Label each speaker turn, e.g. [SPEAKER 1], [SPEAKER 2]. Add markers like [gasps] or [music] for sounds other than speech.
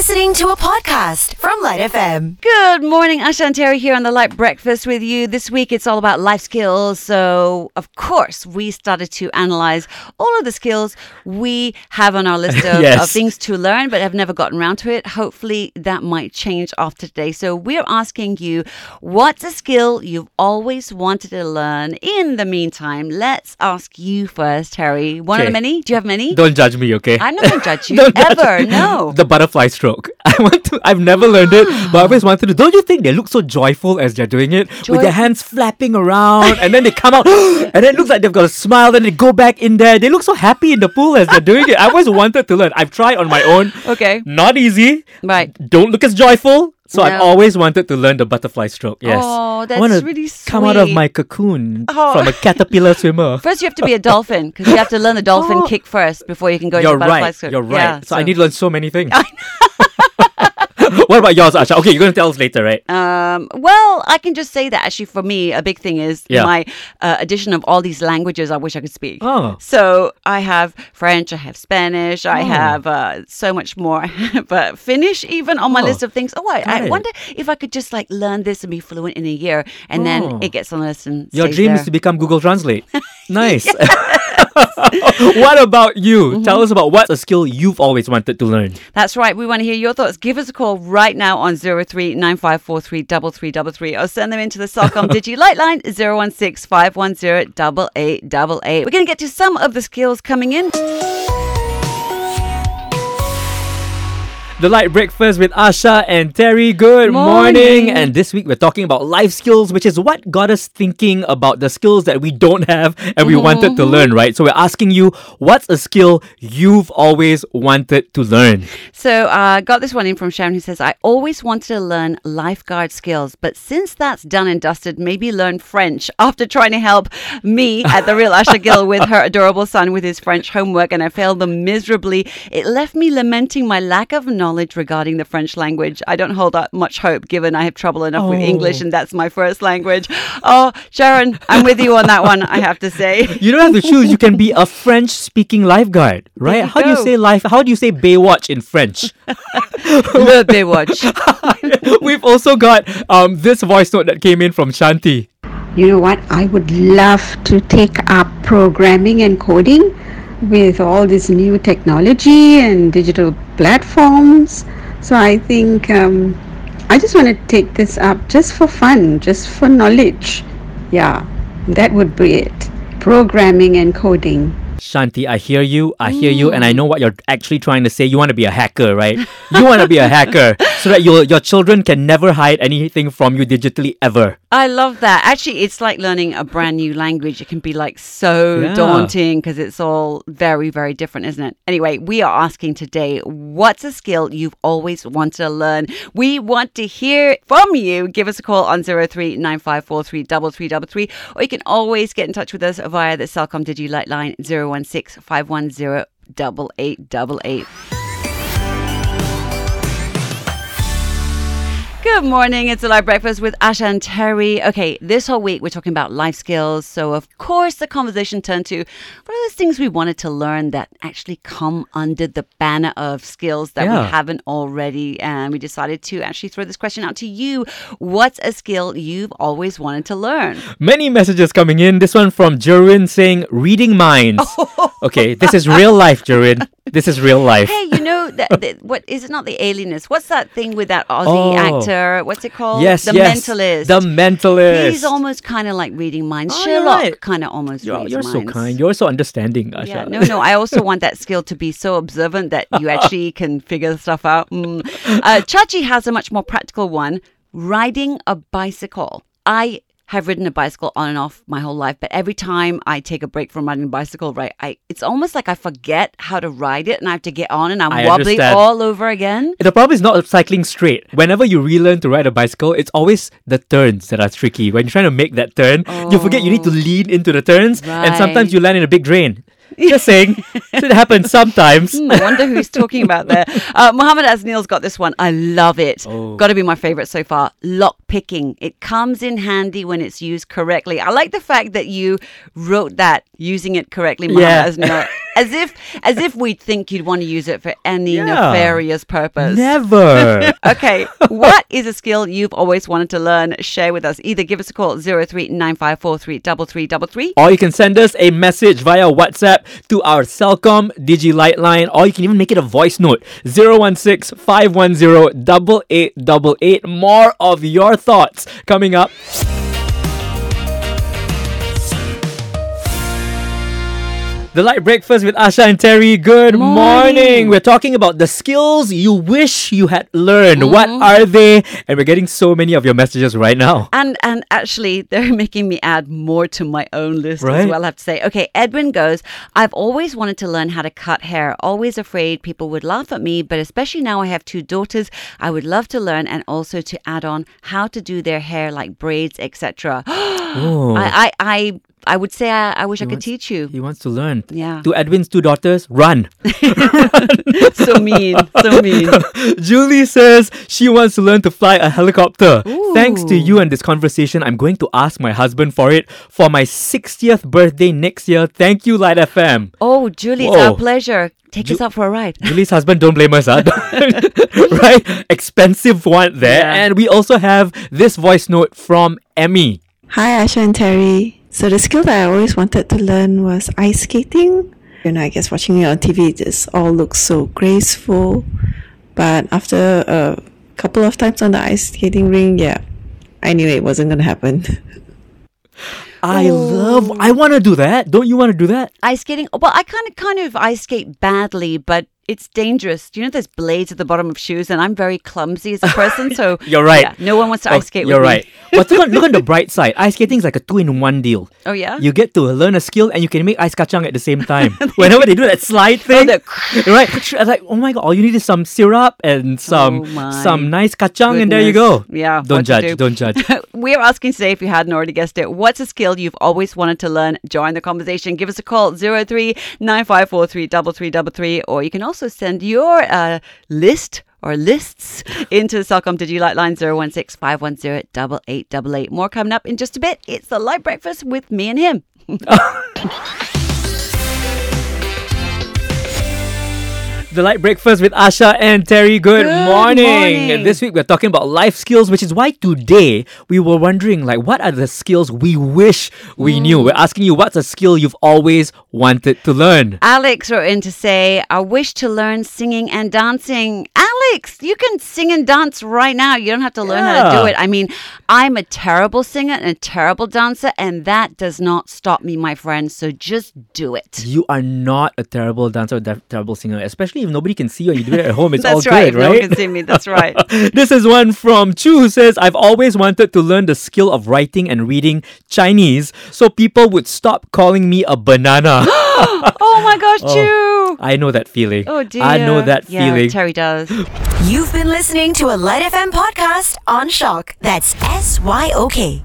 [SPEAKER 1] listening to a podcast from Lite FM.
[SPEAKER 2] Good morning, Asha and Terry here on the Lite Breakfast with you. This week it's all about life skills. So, of course, we started to analyze all of the skills we have on our list [laughs] of,
[SPEAKER 3] Yes.
[SPEAKER 2] of things to learn, but have never gotten around to it. Hopefully, that might change after today. So, we're asking you what's a skill you've always wanted to learn? In the meantime, let's ask you first, Terry. One of the many? Do you have many?
[SPEAKER 3] Don't judge me, okay?
[SPEAKER 2] I'm not going to judge [laughs] you
[SPEAKER 3] Don't judge
[SPEAKER 2] ever. No.
[SPEAKER 3] The butterfly stroke. [laughs] I want to. I've never learned it, but I ah. always wanted to. Don't you think they look so joyful as they're doing it, with their hands flapping around, and then they come out, [laughs] [gasps] and then it looks like they've got a smile. Then they go back in there. They look so happy in the pool as they're doing it. I always wanted to learn. I've tried on my own.
[SPEAKER 2] Okay.
[SPEAKER 3] Not easy.
[SPEAKER 2] Right.
[SPEAKER 3] Don't look as joyful. So I've always wanted to learn the butterfly stroke. Yes.
[SPEAKER 2] Oh,
[SPEAKER 3] I
[SPEAKER 2] that's
[SPEAKER 3] wanna
[SPEAKER 2] really
[SPEAKER 3] Come out of my cocoon
[SPEAKER 2] Oh.
[SPEAKER 3] from a caterpillar swimmer. [laughs]
[SPEAKER 2] First, you have to be a dolphin because you have to learn the dolphin
[SPEAKER 3] Oh.
[SPEAKER 2] kick first before you can go
[SPEAKER 3] You're
[SPEAKER 2] into butterfly
[SPEAKER 3] right.
[SPEAKER 2] stroke.
[SPEAKER 3] You're right.
[SPEAKER 2] Yeah,
[SPEAKER 3] so, I need to learn so many things. [laughs] what about yours, Asha? Okay, you're going to tell us later, right?
[SPEAKER 2] Um, well, I can just say that actually for me, a big thing is
[SPEAKER 3] Yeah.
[SPEAKER 2] my uh, addition of all these languages I wish I could speak.
[SPEAKER 3] Oh.
[SPEAKER 2] So I have French, I have Spanish, I
[SPEAKER 3] Oh.
[SPEAKER 2] have uh, so much more. [laughs] but Finnish even on my
[SPEAKER 3] Oh,
[SPEAKER 2] list of things. Oh, I, I wonder if I could just like learn this and be fluent in a year and
[SPEAKER 3] Oh.
[SPEAKER 2] then it gets on the list and
[SPEAKER 3] Your dream
[SPEAKER 2] there.
[SPEAKER 3] is to become Google Translate. [laughs] nice. What about you?
[SPEAKER 2] Mm-hmm.
[SPEAKER 3] Tell us about what's a skill you've always wanted to learn.
[SPEAKER 2] That's right. We want to hear your thoughts. Give us a call right now on 0395433333 or send them into the Celcom [laughs] Digi Lite line 016 510 8888. We're going to get to some of the skills coming in.
[SPEAKER 3] The Lite Breakfast with Asha and Terry. Good
[SPEAKER 2] Morning.
[SPEAKER 3] And this week we're talking about life skills, which is what got us thinking about the skills that we don't have and we wanted to learn, right? So we're asking you, what's a skill you've always wanted to learn?
[SPEAKER 2] So I uh, got this one in from Sharon who says, I always wanted to learn lifeguard skills, but since that's done and dusted, maybe learn French after trying to help me at the real Asha Gill with her adorable son with his French homework and I failed them miserably. It left me lamenting my lack of knowledge regarding the French language. I don't hold up much hope given I have trouble enough with
[SPEAKER 3] Oh.
[SPEAKER 2] English and that's my first language. Oh, Sharon, I'm with you on that one, I have to say. [laughs]
[SPEAKER 3] You don't have to choose. You can be a French speaking lifeguard, right?
[SPEAKER 2] you
[SPEAKER 3] How do you say life? How do you say Baywatch in French? [laughs]
[SPEAKER 2] Le Baywatch. [laughs]
[SPEAKER 3] We've also got um, this voice note that came in from Shanti.
[SPEAKER 4] You know what? I would love to take up programming and coding with all this new technology and digital platforms. So I think um, I just want to take this up just for fun, just for knowledge. Yeah, that would be it. Programming and coding.
[SPEAKER 3] Shanti, I hear you, I hear you, and I mm. know what you're actually trying to say. You want to be a hacker, right? You want to be a hacker so that your your children can never hide anything from you digitally ever.
[SPEAKER 2] I love that. Actually, it's like learning a brand new language. It can be like so
[SPEAKER 3] Yeah.
[SPEAKER 2] daunting because it's all very, very different, isn't it? Anyway, we are asking today, what's a skill you've always wanted to learn? We want to hear from you. Give us a call on 0395433333 or you can always get in touch with us via the Celcom Digi Lite line 016 510 8888. Good morning. It's a live breakfast with Asha and Terry. Okay, this whole week we're talking about life skills. So, of course, the conversation turned to what are those things we wanted to learn that actually come under the banner of skills that
[SPEAKER 3] Yeah.
[SPEAKER 2] we haven't already? And we decided to actually throw this question out to you. What's a skill you've always wanted to learn?
[SPEAKER 3] Many messages coming in. This one from Jerwin saying reading minds. [laughs] okay, this is real life, Jerwin. This is real life.
[SPEAKER 2] Hey, you know that, that what is it not the alienist? What's that thing with that Aussie
[SPEAKER 3] Oh.
[SPEAKER 2] actor? What's it called?
[SPEAKER 3] Yes,
[SPEAKER 2] the
[SPEAKER 3] yes.
[SPEAKER 2] mentalist.
[SPEAKER 3] The mentalist.
[SPEAKER 2] He's almost kind of like reading minds.
[SPEAKER 3] Oh,
[SPEAKER 2] Sherlock
[SPEAKER 3] right.
[SPEAKER 2] kind of almost
[SPEAKER 3] You're,
[SPEAKER 2] reads
[SPEAKER 3] you're so kind. You're so understanding, Asha.
[SPEAKER 2] Yeah, no, no. I also want that skill to be so observant that you actually [laughs] can figure stuff out. Mm. Uh, Chachi has a much more practical one riding a bicycle. I have ridden a bicycle on and off my whole life, but every time I take a break from riding a bicycle, right, I it's almost like I forget how to ride it and I have to get on and I'm
[SPEAKER 3] I
[SPEAKER 2] wobbly
[SPEAKER 3] understand.
[SPEAKER 2] all over again.
[SPEAKER 3] The problem is not cycling straight. Whenever you relearn to ride a bicycle, it's always the turns that are tricky. When you're trying to make that turn, you forget you need to oh. lean into the turns, and sometimes you land in a big drain. Just saying. it happens sometimes.
[SPEAKER 2] Hmm, I wonder who he's talking about there. Uh, Muhammad Asnil's got this one. I love it.
[SPEAKER 3] Oh.
[SPEAKER 2] Got to be my favorite so far. Lock picking. It comes in handy when it's used correctly. I like the fact that you wrote that using it correctly, Muhammad
[SPEAKER 3] Yeah.
[SPEAKER 2] Asnil. [laughs] As if, as if we'd think you'd want to use it for any
[SPEAKER 3] Yeah.
[SPEAKER 2] nefarious purpose.
[SPEAKER 3] Never. [laughs]
[SPEAKER 2] Okay, what is a skill you've always wanted to learn? Share with us. Either give us a call 0395433333.
[SPEAKER 3] or you can send us a message via WhatsApp to our Celcom Digi line, or you can even make it a voice note 016 510 8888. More of your thoughts coming up. The Lite Breakfast with Asha and Terry. Good morning.
[SPEAKER 2] Morning.
[SPEAKER 3] We're talking about the skills you wish you had learned. What mm-hmm. are they? And we're getting so many of your messages right now.
[SPEAKER 2] And and actually, they're [laughs] making me add more to my own list
[SPEAKER 3] Right.
[SPEAKER 2] as well. I have to say. Okay, Edwin goes. I've always wanted to learn how to cut hair. Always afraid people would laugh at me, but especially now I have two daughters, I would love to learn and also to add on how to do their hair like braids, etc. [gasps] I, I I I would say I, I wish I could
[SPEAKER 3] wants-
[SPEAKER 2] teach you.
[SPEAKER 3] He wants to learn.
[SPEAKER 2] Yeah.
[SPEAKER 3] To Edwin's two daughters, run. [laughs]
[SPEAKER 2] so mean, so mean. [laughs]
[SPEAKER 3] Julie says she wants to learn to fly a helicopter. Thanks to you and this conversation, I'm going to ask my husband for it for my 60th birthday next year. Thank you, Lite FM.
[SPEAKER 2] Oh, Julie, it's our pleasure. Take
[SPEAKER 3] Ju-
[SPEAKER 2] us out for a ride. [laughs]
[SPEAKER 3] Julie's husband, don't blame us, huh? right? Expensive one there.
[SPEAKER 2] Yeah.
[SPEAKER 3] And we also have this voice note from Emmy.
[SPEAKER 5] Hi, Asha and Terry. So the skill that I always wanted to learn was ice skating. You know, I guess watching it on TV, it just all looks so graceful. But after a couple of times on the ice skating ring, yeah, I knew it wasn't gonna happen. [laughs]
[SPEAKER 3] I love, I want to do that. Don't you want to do that?
[SPEAKER 2] ice skating. Well, I kind of kind of ice skate badly, but it's dangerous. Do you know there's blades at the bottom of shoes, and I'm very clumsy as a person. [laughs] So
[SPEAKER 3] You're right.
[SPEAKER 2] yeah, no one wants to
[SPEAKER 3] Oh,
[SPEAKER 2] ice skate. With me.
[SPEAKER 3] You're right.
[SPEAKER 2] Me.
[SPEAKER 3] But look on, look on the bright side. Ice skating is like a two in one deal.
[SPEAKER 2] Oh yeah.
[SPEAKER 3] You get to learn a skill and you can make ice kacang at the same time. [laughs] Whenever they do that slide thing,
[SPEAKER 2] the- [laughs]
[SPEAKER 3] right? It's like, oh my god, all you need is some syrup and some
[SPEAKER 2] Oh
[SPEAKER 3] some nice kacang, and there you go.
[SPEAKER 2] Yeah.
[SPEAKER 3] Don't judge.
[SPEAKER 2] do.
[SPEAKER 3] Don't judge. [laughs]
[SPEAKER 2] We're asking today, if you hadn't already guessed it, what's a skill you've always wanted to learn? Join the conversation. Give us a call, 03 9543 or you can also send your uh, list or lists into the Celcom Digilight line 016 510 8888. More coming up in just a bit. It's the light breakfast with me and him. [laughs]
[SPEAKER 3] The Lite Breakfast with Asha and Terry. Good,
[SPEAKER 2] Good
[SPEAKER 3] morning.
[SPEAKER 2] morning.
[SPEAKER 3] This week we're talking about life skills, which is why today we were wondering, like, what are the skills we wish we
[SPEAKER 2] Mm.
[SPEAKER 3] knew? We're asking you, what's a skill you've always wanted to learn?
[SPEAKER 2] Alex wrote in to say, I wish to learn singing and dancing. You can sing and dance right now. You don't have to learn how to do it. I mean, I'm a terrible singer and a terrible dancer, and that does not stop me, my friend. So just do it.
[SPEAKER 3] You are not a terrible dancer or ter- terrible singer, especially if nobody can see you and you do it at home. It's [laughs] all
[SPEAKER 2] right.
[SPEAKER 3] good,
[SPEAKER 2] If no can see me. That's right. [laughs]
[SPEAKER 3] this is one from Chu who says, I've always wanted to learn the skill of writing and reading Chinese so people would stop calling me a banana. [gasps]
[SPEAKER 2] oh my gosh, [laughs] oh. Chu.
[SPEAKER 3] I know that feeling.
[SPEAKER 2] Oh dear.
[SPEAKER 3] I know that
[SPEAKER 2] yeah,
[SPEAKER 3] feeling.
[SPEAKER 2] Terry does.
[SPEAKER 1] You've been listening to a Lite FM podcast on Syok. That's S Y O K.